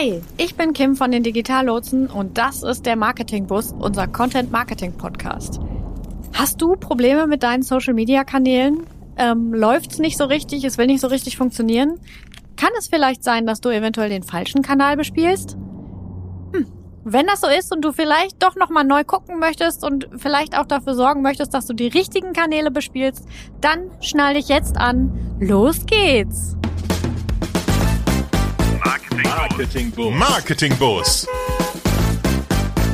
Hi, ich bin Kim von den Digitallotsen und das ist der Marketingbus, unser Content Marketing Podcast. Hast du Probleme mit deinen Social Media Kanälen? Ähm, läuft's nicht so richtig? Es will nicht so richtig funktionieren? Kann es vielleicht sein, dass du eventuell den falschen Kanal bespielst? Hm. Wenn das so ist und du vielleicht doch nochmal neu gucken möchtest und vielleicht auch dafür sorgen möchtest, dass du die richtigen Kanäle bespielst, dann schnall dich jetzt an. Los geht's! Marketing Boost. Marketing Boost.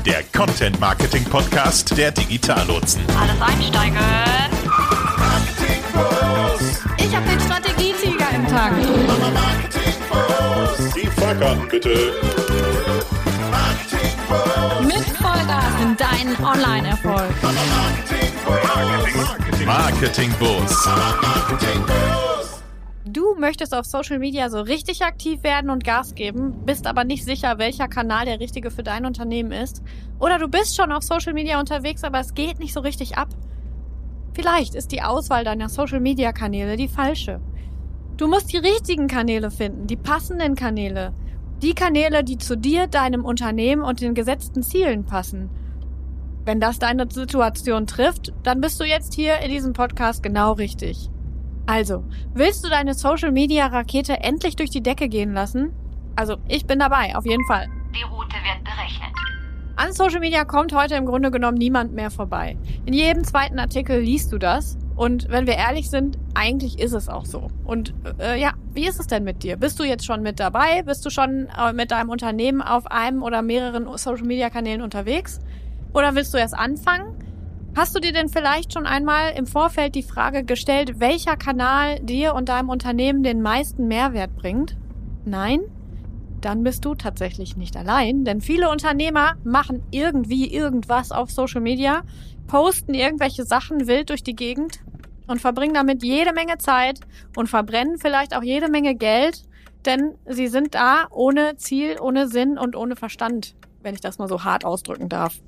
Der Content Marketing Podcast der Digitallotsen. Alles einsteigen. Marketing Boost. Ich hab den Strategietiger im Tank. Marketing Boost. Die Fahrkarten bitte. Marketing Boost. Mit Vollgas in deinen Online-Erfolg. Marketing Boost. Marketing Boost. Marketing Boost. Du möchtest auf Social Media so richtig aktiv werden und Gas geben, bist aber nicht sicher, welcher Kanal der richtige für dein Unternehmen ist. Oder du bist schon auf Social Media unterwegs, aber es geht nicht so richtig ab. Vielleicht ist die Auswahl deiner Social Media Kanäle die falsche. Du musst die richtigen Kanäle finden, die passenden Kanäle. Die Kanäle, die zu dir, deinem Unternehmen und den gesetzten Zielen passen. Wenn das deine Situation trifft, dann bist du jetzt hier in diesem Podcast genau richtig. Also, willst du deine Social Media Rakete endlich durch die Decke gehen lassen? Also, ich bin dabei, auf jeden Fall. Die Route wird berechnet. An Social Media kommt heute im Grunde genommen niemand mehr vorbei. In jedem zweiten Artikel liest du das. Und wenn wir ehrlich sind, eigentlich ist es auch so. Und äh, ja, wie ist es denn mit dir? Bist du jetzt schon mit dabei? Bist du schon äh, mit deinem Unternehmen auf einem oder mehreren Social Media Kanälen unterwegs? Oder willst du erst anfangen? Hast du dir denn vielleicht schon einmal im Vorfeld die Frage gestellt, welcher Kanal dir und deinem Unternehmen den meisten Mehrwert bringt? Nein? Dann bist du tatsächlich nicht allein, denn viele Unternehmer machen irgendwie irgendwas auf Social Media, posten irgendwelche Sachen wild durch die Gegend und verbringen damit jede Menge Zeit und verbrennen vielleicht auch jede Menge Geld, denn sie sind da ohne Ziel, ohne Sinn und ohne Verstand, wenn ich das mal so hart ausdrücken darf.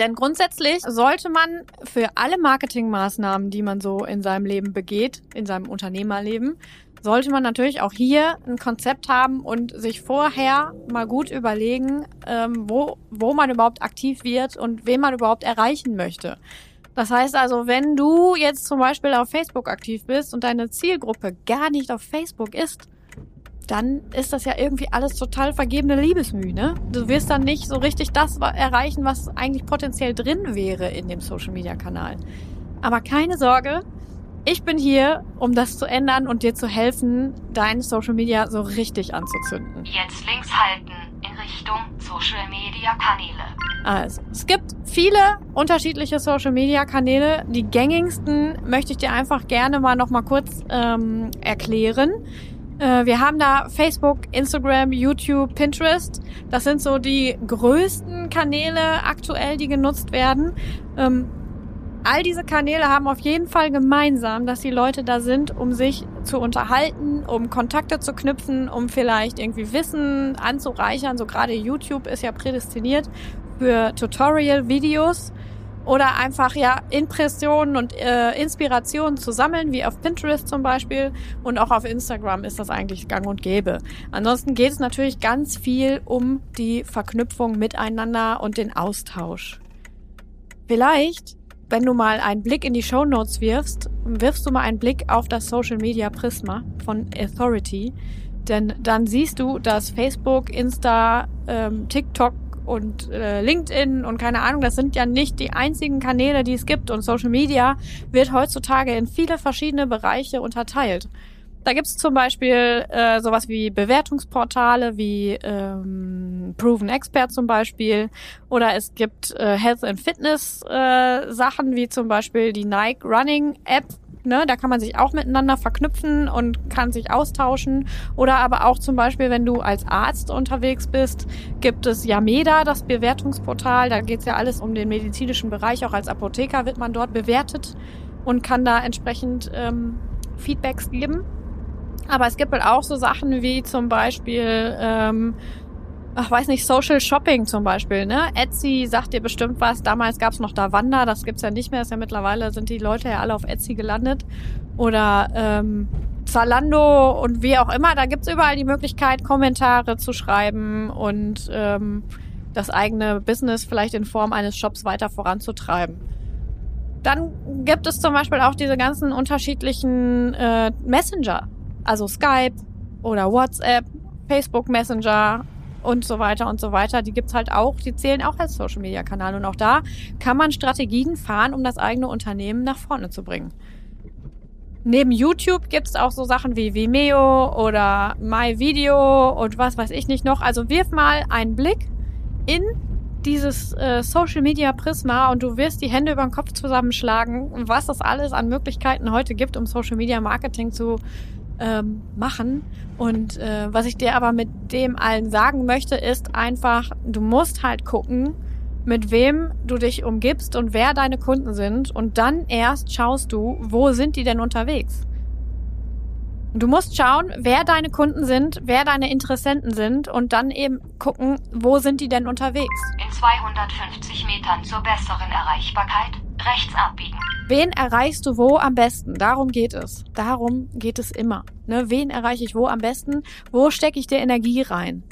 Denn grundsätzlich sollte man für alle Marketingmaßnahmen, die man so in seinem Leben begeht, in seinem Unternehmerleben, sollte man natürlich auch hier ein Konzept haben und sich vorher mal gut überlegen, ähm, wo, wo man überhaupt aktiv wird und wen man überhaupt erreichen möchte. Das heißt also, wenn du jetzt zum Beispiel auf Facebook aktiv bist und deine Zielgruppe gar nicht auf Facebook ist, dann ist das ja irgendwie alles total vergebene Liebesmühe, ne? Du wirst dann nicht so richtig das erreichen, was eigentlich potenziell drin wäre in dem Social Media Kanal. Aber keine Sorge, ich bin hier, um das zu ändern und dir zu helfen, dein Social Media so richtig anzuzünden. Jetzt links halten in Richtung Social Media Kanäle. Also, es gibt viele unterschiedliche Social Media Kanäle. Die gängigsten möchte ich dir einfach gerne mal noch mal kurz ähm, erklären. Äh, wir haben da Facebook, Instagram, YouTube, Pinterest. Das sind so die größten Kanäle aktuell, die genutzt werden. Ähm, all diese Kanäle haben auf jeden Fall gemeinsam, dass die Leute da sind, um sich zu unterhalten, um Kontakte zu knüpfen, um vielleicht irgendwie Wissen anzureichern. So gerade YouTube ist ja prädestiniert für Tutorial-Videos oder einfach ja Impressionen und äh, Inspirationen zu sammeln, wie auf Pinterest zum Beispiel und auch auf Instagram ist das eigentlich gang und gäbe. Ansonsten geht es natürlich ganz viel um die Verknüpfung miteinander und den Austausch. Vielleicht, wenn du mal einen Blick in die Show Notes wirfst, wirfst du mal einen Blick auf das Social Media Prisma von Authority, denn dann siehst du, dass Facebook, Insta, ähm, TikTok und äh, LinkedIn und keine Ahnung, das sind ja nicht die einzigen Kanäle, die es gibt. Und Social Media wird heutzutage in viele verschiedene Bereiche unterteilt. Da gibt's zum Beispiel äh, sowas wie Bewertungsportale wie ähm, Proven Expert zum Beispiel. Oder es gibt äh, Health and Fitness äh, Sachen wie zum Beispiel die Nike Running App, Ne, da kann man sich auch miteinander verknüpfen und kann sich austauschen. Oder aber auch zum Beispiel, wenn du als Arzt unterwegs bist, gibt es Yameda, das Bewertungsportal. Da geht's ja alles um den medizinischen Bereich. Auch als Apotheker wird man dort bewertet und kann da entsprechend ähm, Feedbacks geben. Aber es gibt halt auch so Sachen wie zum Beispiel ähm, ach weiß nicht, Social Shopping zum Beispiel, ne? Etsy sagt dir bestimmt was. Damals gab's noch Davanda, das gibt's ja nicht mehr. Ist ja mittlerweile sind die Leute ja alle auf Etsy gelandet. Oder ähm, Zalando und wie auch immer, da gibt's überall die Möglichkeit, Kommentare zu schreiben und ähm, das eigene Business vielleicht in Form eines Shops weiter voranzutreiben. Dann gibt es zum Beispiel auch diese ganzen unterschiedlichen äh, Messenger, also Skype oder WhatsApp, Facebook Messenger und so weiter und so weiter. Die gibt's halt auch, die zählen auch als Social Media Kanal und auch da kann man Strategien fahren, um das eigene Unternehmen nach vorne zu bringen. Neben YouTube gibt's auch so Sachen wie Vimeo oder MyVideo und was weiß ich nicht noch. Also wirf mal einen Blick in dieses äh, Social Media Prisma und du wirst die Hände über den Kopf zusammenschlagen, was es alles an Möglichkeiten heute gibt, um Social Media Marketing zu ähm, machen. Und äh, was ich dir aber mit dem allen sagen möchte, ist einfach, du musst halt gucken, mit wem du dich umgibst und wer deine Kunden sind. Und dann erst schaust du, wo sind die denn unterwegs. Du musst schauen, wer deine Kunden sind, wer deine Interessenten sind und dann eben gucken, wo sind die denn unterwegs. In 250 Metern zur besseren Erreichbarkeit rechts abbiegen. Wen erreichst du wo am besten? Darum geht es. Darum geht es immer. Ne? Wen erreiche ich wo am besten? Wo stecke ich dir Energie rein?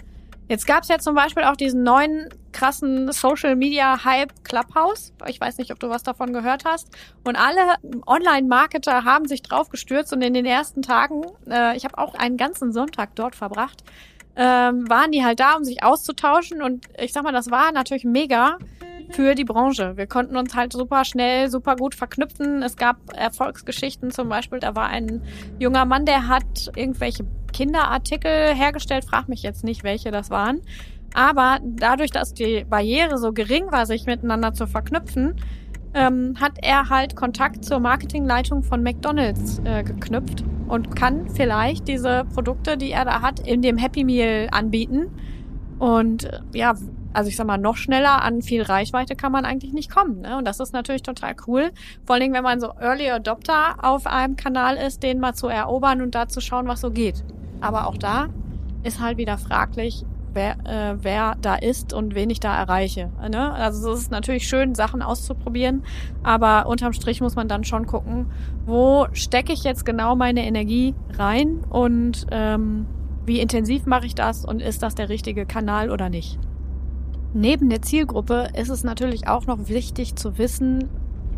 Jetzt gab es ja zum Beispiel auch diesen neuen krassen Social Media Hype Clubhouse. Ich weiß nicht, ob du was davon gehört hast. Und alle Online-Marketer haben sich drauf gestürzt und in den ersten Tagen, äh, ich habe auch einen ganzen Sonntag dort verbracht, ähm, waren die halt da, um sich auszutauschen. Und ich sag mal, das war natürlich mega für die Branche. Wir konnten uns halt super schnell, super gut verknüpfen. Es gab Erfolgsgeschichten zum Beispiel. Da war ein junger Mann, der hat irgendwelche Kinderartikel hergestellt. Frag mich jetzt nicht, welche das waren. Aber dadurch, dass die Barriere so gering war, sich miteinander zu verknüpfen, ähm, hat er halt Kontakt zur Marketingleitung von McDonald's äh, geknüpft und kann vielleicht diese Produkte, die er da hat, in dem Happy Meal anbieten. Und äh, ja, also ich sag mal, noch schneller an viel Reichweite kann man eigentlich nicht kommen. Ne? Und das ist natürlich total cool. Vor allen Dingen, wenn man so Early Adopter auf einem Kanal ist, den mal zu erobern und da zu schauen, was so geht. Aber auch da ist halt wieder fraglich, wer, äh, wer da ist und wen ich da erreiche. Ne? Also es ist natürlich schön, Sachen auszuprobieren, aber unterm Strich muss man dann schon gucken, wo stecke ich jetzt genau meine Energie rein und ähm, wie intensiv mache ich das und ist das der richtige Kanal oder nicht. Neben der Zielgruppe ist es natürlich auch noch wichtig zu wissen,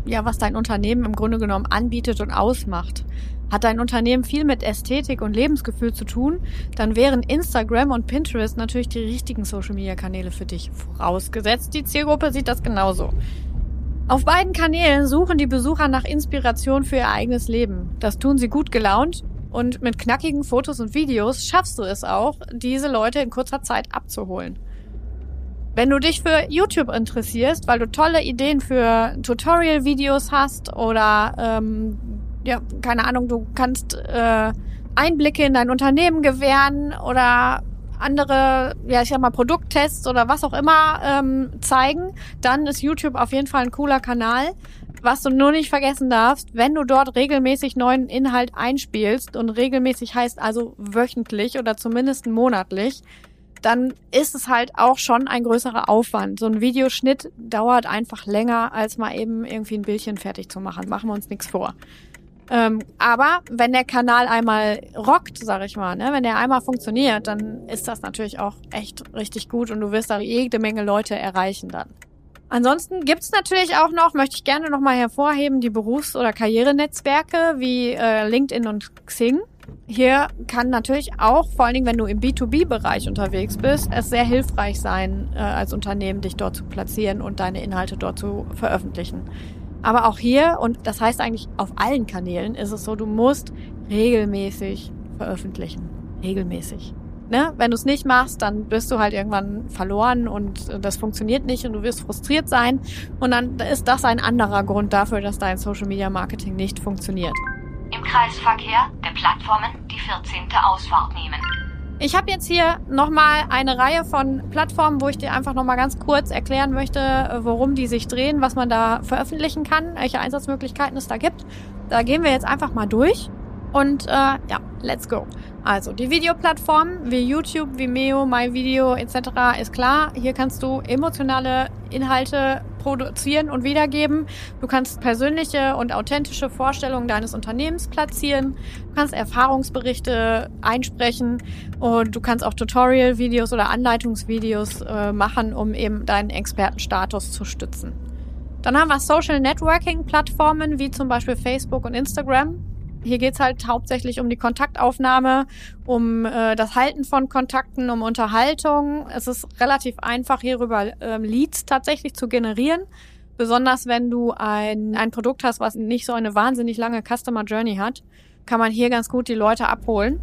ja, was dein Unternehmen im Grunde genommen anbietet und ausmacht. Hat dein Unternehmen viel mit Ästhetik und Lebensgefühl zu tun, dann wären Instagram und Pinterest natürlich die richtigen Social-Media-Kanäle für dich. Vorausgesetzt, die Zielgruppe sieht das genauso. Auf beiden Kanälen suchen die Besucher nach Inspiration für ihr eigenes Leben. Das tun sie gut gelaunt und mit knackigen Fotos und Videos schaffst du es auch, diese Leute in kurzer Zeit abzuholen. Wenn du dich für YouTube interessierst, weil du tolle Ideen für Tutorial-Videos hast oder ähm, ja, keine Ahnung, du kannst äh, Einblicke in dein Unternehmen gewähren oder andere, ja, ich sag mal, Produkttests oder was auch immer ähm, zeigen, dann ist YouTube auf jeden Fall ein cooler Kanal. Was du nur nicht vergessen darfst, wenn du dort regelmäßig neuen Inhalt einspielst und regelmäßig heißt also wöchentlich oder zumindest monatlich, dann ist es halt auch schon ein größerer Aufwand. So ein Videoschnitt dauert einfach länger, als mal eben irgendwie ein Bildchen fertig zu machen. Machen wir uns nichts vor. Ähm, aber wenn der Kanal einmal rockt, sag ich mal, ne, wenn der einmal funktioniert, dann ist das natürlich auch echt richtig gut und du wirst da jede Menge Leute erreichen dann. Ansonsten gibt's natürlich auch noch, möchte ich gerne nochmal hervorheben, die Berufs- oder Karrierenetzwerke wie äh, LinkedIn und Xing. Hier kann natürlich auch, vor allen Dingen, wenn du im B2B-Bereich unterwegs bist, es sehr hilfreich sein, äh, als Unternehmen dich dort zu platzieren und deine Inhalte dort zu veröffentlichen. Aber auch hier, und das heißt eigentlich auf allen Kanälen, ist es so, du musst regelmäßig veröffentlichen. Regelmäßig. Ne? Wenn du es nicht machst, dann bist du halt irgendwann verloren und das funktioniert nicht und du wirst frustriert sein. Und dann ist das ein anderer Grund dafür, dass dein Social Media Marketing nicht funktioniert. Im Kreisverkehr der Plattformen die 14. Ausfahrt nehmen. Ich habe jetzt hier nochmal eine Reihe von Plattformen, wo ich dir einfach nochmal ganz kurz erklären möchte, worum die sich drehen, was man da veröffentlichen kann, welche Einsatzmöglichkeiten es da gibt. Da gehen wir jetzt einfach mal durch. Und äh, ja, Let's go. Also die Videoplattformen wie YouTube, Vimeo, MyVideo etc. ist klar. Hier kannst du emotionale Inhalte produzieren und wiedergeben. Du kannst persönliche und authentische Vorstellungen deines Unternehmens platzieren. Du kannst Erfahrungsberichte einsprechen und du kannst auch Tutorial-Videos oder Anleitungsvideos äh, machen, um eben deinen Expertenstatus zu stützen. Dann haben wir Social Networking Plattformen wie zum Beispiel Facebook und Instagram. Hier geht's halt hauptsächlich um die Kontaktaufnahme, um äh, das Halten von Kontakten, um Unterhaltung. Es ist relativ einfach, hierüber ähm, Leads tatsächlich zu generieren. Besonders wenn du ein, ein Produkt hast, was nicht so eine wahnsinnig lange Customer Journey hat, kann man hier ganz gut die Leute abholen.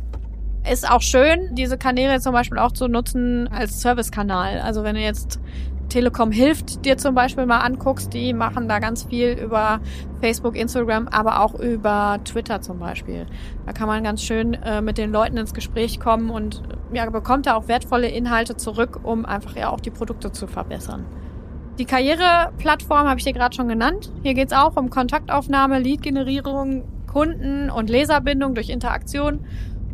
Ist auch schön, diese Kanäle zum Beispiel auch zu nutzen als Servicekanal. Also wenn du jetzt Telekom hilft dir zum Beispiel mal anguckst, die machen da ganz viel über Facebook, Instagram, aber auch über Twitter zum Beispiel. Da kann man ganz schön äh, mit den Leuten ins Gespräch kommen und ja, bekommt da auch wertvolle Inhalte zurück, um einfach ja auch die Produkte zu verbessern. Die Karriereplattform habe ich dir gerade schon genannt. Hier geht es auch um Kontaktaufnahme, Lead-Generierung, Kunden- und Leserbindung durch Interaktion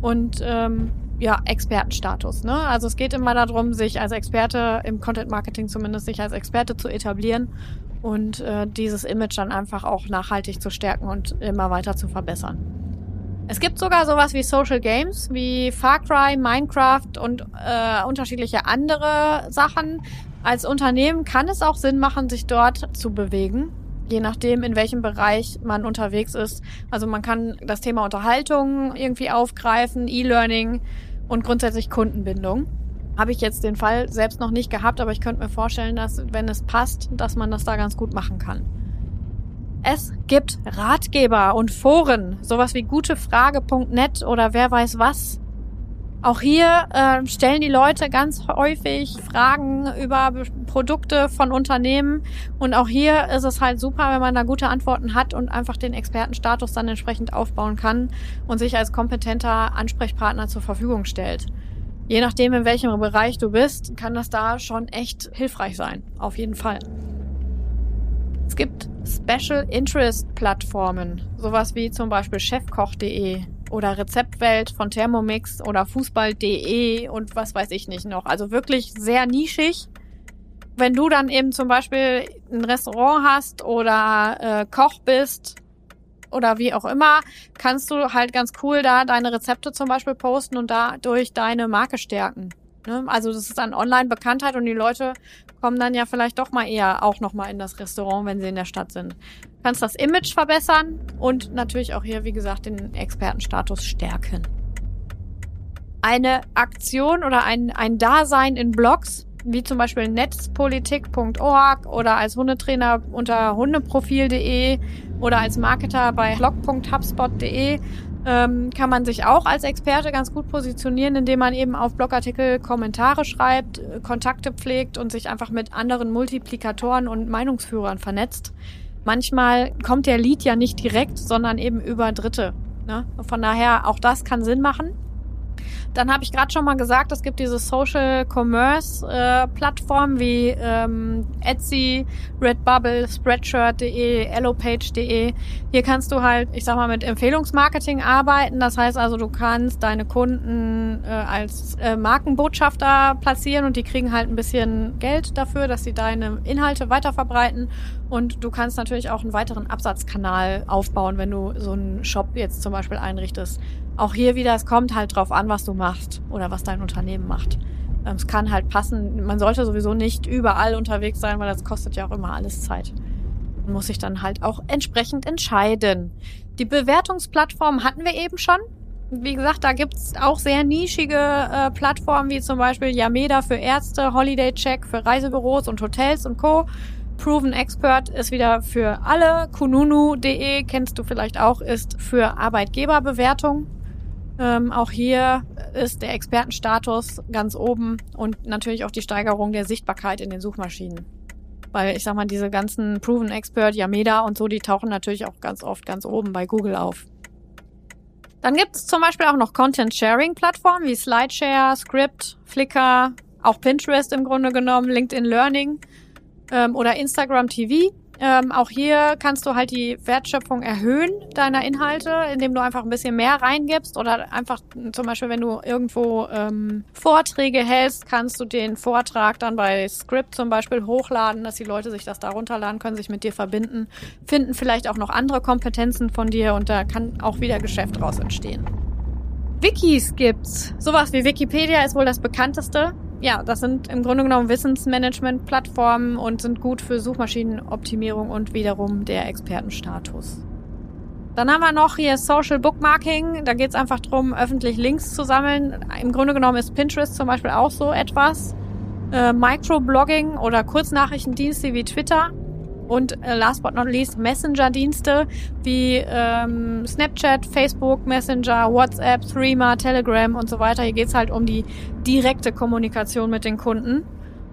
und ähm, ja, Expertenstatus. Ne? Also es geht immer darum, sich als Experte im Content Marketing zumindest sich als Experte zu etablieren und äh, dieses Image dann einfach auch nachhaltig zu stärken und immer weiter zu verbessern. Es gibt sogar sowas wie Social Games, wie Far Cry, Minecraft und äh, unterschiedliche andere Sachen. Als Unternehmen kann es auch Sinn machen, sich dort zu bewegen je nachdem, in welchem Bereich man unterwegs ist. Also man kann das Thema Unterhaltung irgendwie aufgreifen, E-Learning und grundsätzlich Kundenbindung. Habe ich jetzt den Fall selbst noch nicht gehabt, aber ich könnte mir vorstellen, dass wenn es passt, dass man das da ganz gut machen kann. Es gibt Ratgeber und Foren, sowas wie gutefrage.net oder wer weiß was. Auch hier äh, stellen die Leute ganz häufig Fragen über Produkte von Unternehmen. Und auch hier ist es halt super, wenn man da gute Antworten hat und einfach den Expertenstatus dann entsprechend aufbauen kann und sich als kompetenter Ansprechpartner zur Verfügung stellt. Je nachdem, in welchem Bereich du bist, kann das da schon echt hilfreich sein. Auf jeden Fall. Es gibt Special Interest Plattformen, sowas wie zum Beispiel chefkoch.de oder Rezeptwelt von Thermomix oder Fußball.de und was weiß ich nicht noch. Also wirklich sehr nischig. Wenn du dann eben zum Beispiel ein Restaurant hast oder äh, Koch bist oder wie auch immer, kannst du halt ganz cool da deine Rezepte zum Beispiel posten und dadurch deine Marke stärken. Ne? Also das ist dann Online-Bekanntheit und die Leute kommen dann ja vielleicht doch mal eher auch nochmal in das Restaurant, wenn sie in der Stadt sind. Kannst das Image verbessern und natürlich auch hier, wie gesagt, den Expertenstatus stärken. Eine Aktion oder ein, ein Dasein in Blogs, wie zum Beispiel netzpolitik.org oder als Hundetrainer unter hundeprofil.de oder als Marketer bei blog.hubspot.de ähm, kann man sich auch als Experte ganz gut positionieren, indem man eben auf Blogartikel Kommentare schreibt, äh, Kontakte pflegt und sich einfach mit anderen Multiplikatoren und Meinungsführern vernetzt. Manchmal kommt der Lead ja nicht direkt, sondern eben über Dritte. Ne? Von daher, auch das kann Sinn machen. Dann habe ich gerade schon mal gesagt, es gibt diese Social Commerce äh, Plattformen wie ähm, Etsy, Redbubble, Spreadshirt.de, Ellopage.de. Hier kannst du halt, ich sag mal, mit Empfehlungsmarketing arbeiten. Das heißt also, du kannst deine Kunden äh, als äh, Markenbotschafter platzieren und die kriegen halt ein bisschen Geld dafür, dass sie deine Inhalte weiterverbreiten. Und du kannst natürlich auch einen weiteren Absatzkanal aufbauen, wenn du so einen Shop jetzt zum Beispiel einrichtest auch hier wieder, es kommt halt drauf an, was du machst oder was dein Unternehmen macht. Ähm, es kann halt passen. Man sollte sowieso nicht überall unterwegs sein, weil das kostet ja auch immer alles Zeit. Man muss sich dann halt auch entsprechend entscheiden. Die Bewertungsplattform hatten wir eben schon. Wie gesagt, da gibt's auch sehr nischige äh, Plattformen, wie zum Beispiel Yameda für Ärzte, Holiday Check für Reisebüros und Hotels und Co. Proven Expert ist wieder für alle. Kununu.de kennst du vielleicht auch, ist für Arbeitgeberbewertung. Ähm, auch hier ist der Expertenstatus ganz oben und natürlich auch die Steigerung der Sichtbarkeit in den Suchmaschinen. Weil ich sag mal, diese ganzen Proven Expert, Yameda und so, die tauchen natürlich auch ganz oft ganz oben bei Google auf. Dann gibt es zum Beispiel auch noch Content-Sharing-Plattformen wie Slideshare, Script, Flickr, auch Pinterest im Grunde genommen, LinkedIn Learning ähm, oder Instagram TV. Ähm, auch hier kannst du halt die Wertschöpfung erhöhen deiner Inhalte, indem du einfach ein bisschen mehr reingibst oder einfach zum Beispiel, wenn du irgendwo ähm, Vorträge hältst, kannst du den Vortrag dann bei Script zum Beispiel hochladen, dass die Leute sich das da runterladen können, sich mit dir verbinden, finden vielleicht auch noch andere Kompetenzen von dir und da kann auch wieder Geschäft draus entstehen. Wikis gibt's. Sowas wie Wikipedia ist wohl das bekannteste ja, das sind im Grunde genommen Wissensmanagement-Plattformen und sind gut für Suchmaschinenoptimierung und wiederum der Expertenstatus. Dann haben wir noch hier Social Bookmarking. Da geht es einfach darum, öffentlich Links zu sammeln. Im Grunde genommen ist Pinterest zum Beispiel auch so etwas. Äh, Microblogging oder Kurznachrichtendienste wie Twitter und äh, last but not least Messenger-Dienste wie ähm, Snapchat, Facebook, Messenger, WhatsApp, Threema, Telegram und so weiter. Hier geht's halt um die direkte Kommunikation mit den Kunden.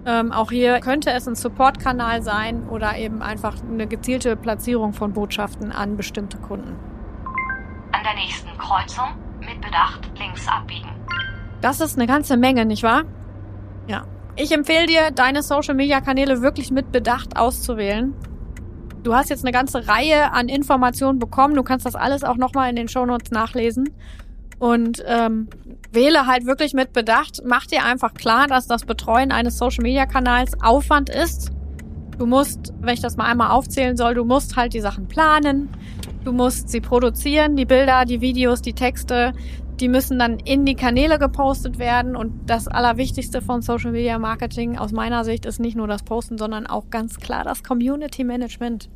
Ähm, auch hier könnte es ein Support-Kanal sein oder eben einfach eine gezielte Platzierung von Botschaften an bestimmte Kunden. An der nächsten Kreuzung mit Bedacht links abbiegen. Das ist eine ganze Menge, nicht wahr? Ja. Ich empfehle dir, deine Social-Media-Kanäle wirklich mit Bedacht auszuwählen. Du hast jetzt eine ganze Reihe an Informationen bekommen. Du kannst das alles auch nochmal in den Shownotes nachlesen. Und ähm, wähle halt wirklich mit Bedacht. Mach dir einfach klar, dass das Betreuen eines Social-Media-Kanals Aufwand ist. Du musst, wenn ich das mal einmal aufzählen soll, du musst halt die Sachen planen. Du musst sie produzieren, die Bilder, die Videos, die Texte. Die müssen dann in die Kanäle gepostet werden. Und das Allerwichtigste von Social Media Marketing aus meiner Sicht ist nicht nur das Posten, sondern auch ganz klar das Community Management.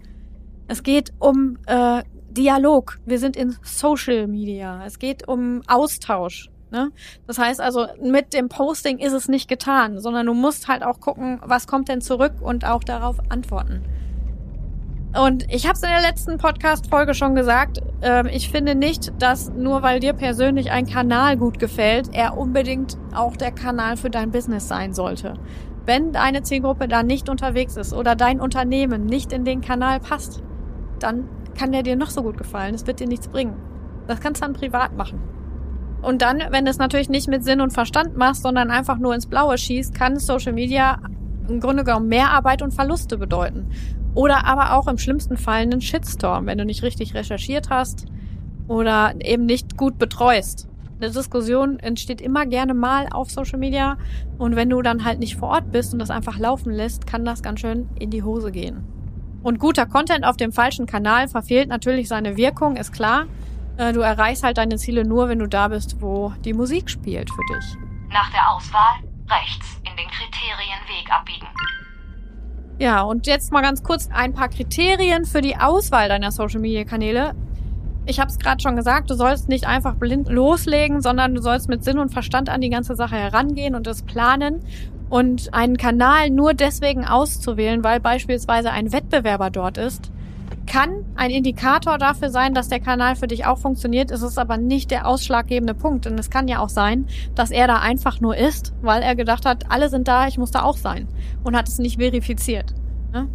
Es geht um äh, Dialog. Wir sind in Social Media. Es geht um Austausch. Ne? Das heißt also, mit dem Posting ist es nicht getan, sondern du musst halt auch gucken, was kommt denn zurück und auch darauf antworten. Und ich habe es in der letzten Podcast-Folge schon gesagt, äh, ich finde nicht, dass nur weil dir persönlich ein Kanal gut gefällt, er unbedingt auch der Kanal für dein Business sein sollte. Wenn deine Zielgruppe da nicht unterwegs ist oder dein Unternehmen nicht in den Kanal passt, dann kann der dir noch so gut gefallen. Es wird dir nichts bringen. Das kannst du dann privat machen. Und dann, wenn du es natürlich nicht mit Sinn und Verstand machst, sondern einfach nur ins Blaue schießt, kann Social Media im Grunde genommen mehr Arbeit und Verluste bedeuten. Oder aber auch im schlimmsten Fall einen Shitstorm, wenn du nicht richtig recherchiert hast oder eben nicht gut betreust. Eine Diskussion entsteht immer gerne mal auf Social Media und wenn du dann halt nicht vor Ort bist und das einfach laufen lässt, kann das ganz schön in die Hose gehen. Und guter Content auf dem falschen Kanal verfehlt natürlich seine Wirkung, ist klar. Äh, du erreichst halt deine Ziele nur, wenn du da bist, wo die Musik spielt für dich. Nach der Auswahl rechts in den Kriterienweg abbiegen. Ja, und jetzt mal ganz kurz ein paar Kriterien für die Auswahl deiner Social-Media-Kanäle. Ich habe es gerade schon gesagt, du sollst nicht einfach blind loslegen, sondern du sollst mit Sinn und Verstand an die ganze Sache herangehen und es planen. Und einen Kanal nur deswegen auszuwählen, weil beispielsweise ein Wettbewerber dort ist, kann ein Indikator dafür sein, dass der Kanal für dich auch funktioniert. Es ist aber nicht der ausschlaggebende Punkt. Und es kann ja auch sein, dass er da einfach nur ist, weil er gedacht hat, alle sind da, ich muss da auch sein. Und hat es nicht verifiziert. Ne?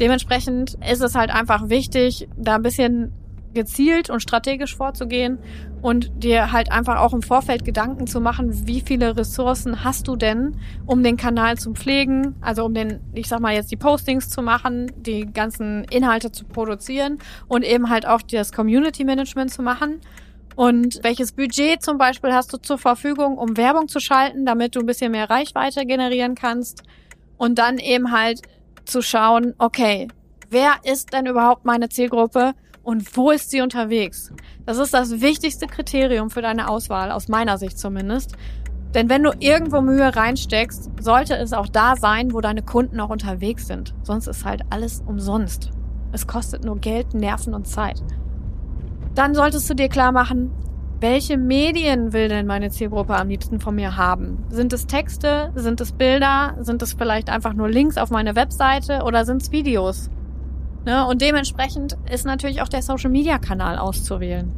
Dementsprechend ist es halt einfach wichtig, da ein bisschen gezielt und strategisch vorzugehen und dir halt einfach auch im Vorfeld Gedanken zu machen, wie viele Ressourcen hast du denn, um den Kanal zu pflegen, also um den, ich sag mal jetzt die Postings zu machen, die ganzen Inhalte zu produzieren und eben halt auch das Community Management zu machen. Und welches Budget zum Beispiel hast du zur Verfügung, um Werbung zu schalten, damit du ein bisschen mehr Reichweite generieren kannst? Und dann eben halt zu schauen, okay, wer ist denn überhaupt meine Zielgruppe? Und wo ist sie unterwegs? Das ist das wichtigste Kriterium für deine Auswahl, aus meiner Sicht zumindest. Denn wenn du irgendwo Mühe reinsteckst, sollte es auch da sein, wo deine Kunden auch unterwegs sind. Sonst ist halt alles umsonst. Es kostet nur Geld, Nerven und Zeit. Dann solltest du dir klar machen, welche Medien will denn meine Zielgruppe am liebsten von mir haben? Sind es Texte? Sind es Bilder? Sind es vielleicht einfach nur Links auf meine Webseite oder sind es Videos? Ne? Und dementsprechend ist natürlich auch der Social-Media-Kanal auszuwählen.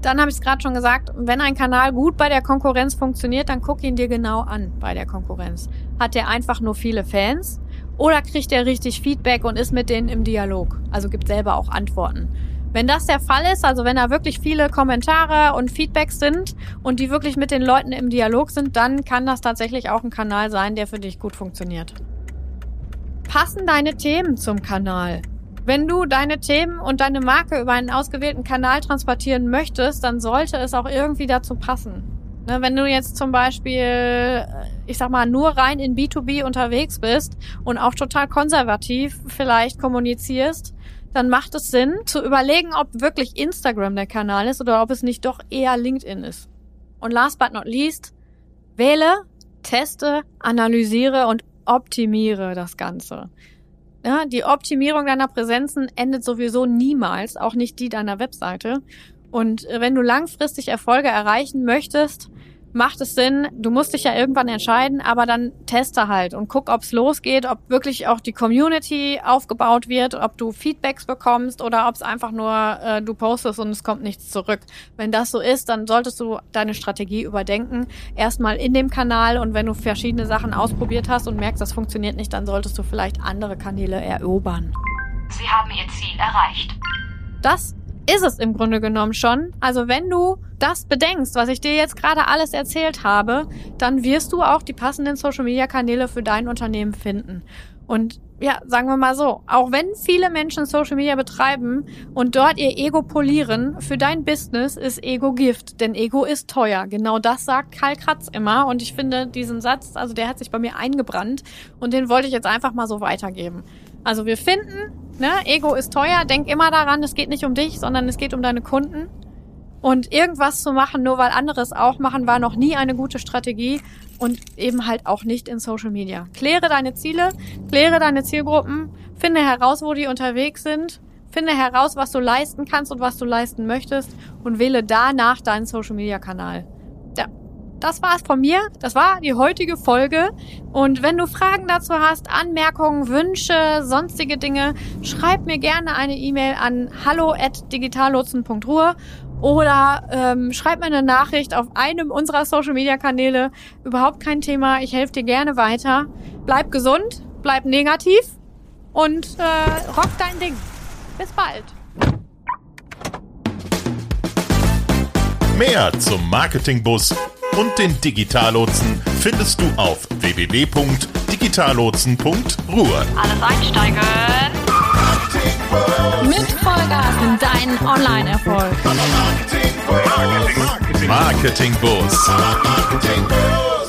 Dann habe ich es gerade schon gesagt, wenn ein Kanal gut bei der Konkurrenz funktioniert, dann guck ihn dir genau an bei der Konkurrenz. Hat der einfach nur viele Fans oder kriegt er richtig Feedback und ist mit denen im Dialog? Also gibt selber auch Antworten. Wenn das der Fall ist, also wenn da wirklich viele Kommentare und Feedbacks sind und die wirklich mit den Leuten im Dialog sind, dann kann das tatsächlich auch ein Kanal sein, der für dich gut funktioniert. Passen deine Themen zum Kanal? Wenn du deine Themen und deine Marke über einen ausgewählten Kanal transportieren möchtest, dann sollte es auch irgendwie dazu passen. Ne, wenn du jetzt zum Beispiel, ich sag mal, nur rein in B2B unterwegs bist und auch total konservativ vielleicht kommunizierst, dann macht es Sinn zu überlegen, ob wirklich Instagram der Kanal ist oder ob es nicht doch eher LinkedIn ist. Und last but not least, wähle, teste, analysiere und optimiere das Ganze. Ja, die Optimierung deiner Präsenzen endet sowieso niemals, auch nicht die deiner Webseite. Und äh, wenn du langfristig Erfolge erreichen möchtest, macht es Sinn, du musst dich ja irgendwann entscheiden, aber dann teste halt und guck, ob's losgeht, ob wirklich auch die Community aufgebaut wird, ob du Feedbacks bekommst oder ob es einfach nur äh, du postest und es kommt nichts zurück. Wenn das so ist, dann solltest du deine Strategie überdenken, erstmal in dem Kanal und wenn du verschiedene Sachen ausprobiert hast und merkst, das funktioniert nicht, dann solltest du vielleicht andere Kanäle erobern. Sie haben Ihr Ziel erreicht. Das ist es im Grunde genommen schon. Also wenn du das bedenkst, was ich dir jetzt gerade alles erzählt habe, dann wirst du auch die passenden Social-Media-Kanäle für dein Unternehmen finden. Und ja, sagen wir mal so, auch wenn viele Menschen Social Media betreiben und dort ihr Ego polieren, für dein Business ist Ego Gift, denn Ego ist teuer. Genau das sagt Karl Kratz immer und ich finde diesen Satz, also der hat sich bei mir eingebrannt und den wollte ich jetzt einfach mal so weitergeben. Also wir finden, ne, Ego ist teuer, denk immer daran, es geht nicht um dich, sondern es geht um deine Kunden. Und irgendwas zu machen, nur weil andere es auch machen, war noch nie eine gute Strategie und eben halt auch nicht in Social Media. Kläre deine Ziele, kläre deine Zielgruppen, finde heraus, wo die unterwegs sind, finde heraus, was du leisten kannst und was du leisten möchtest und wähle danach deinen Social Media Kanal das war's von mir. Das war die heutige Folge. Und wenn du Fragen dazu hast, Anmerkungen, Wünsche, sonstige Dinge, schreib mir gerne eine E-Mail an hallo@digitallotsen.ruhr oder ähm, schreib mir eine Nachricht auf einem unserer Social Media Kanäle. Überhaupt kein Thema. Ich helfe dir gerne weiter. Bleib gesund, bleib negativ und äh, rock dein Ding. Bis bald. Mehr zum Marketingbus und den Digitallotsen findest du auf www.digitallotsen.ruhr. Alles einsteigen. Mit Vollgas in deinen Online-Erfolg. Marketingbus. Marketingbus.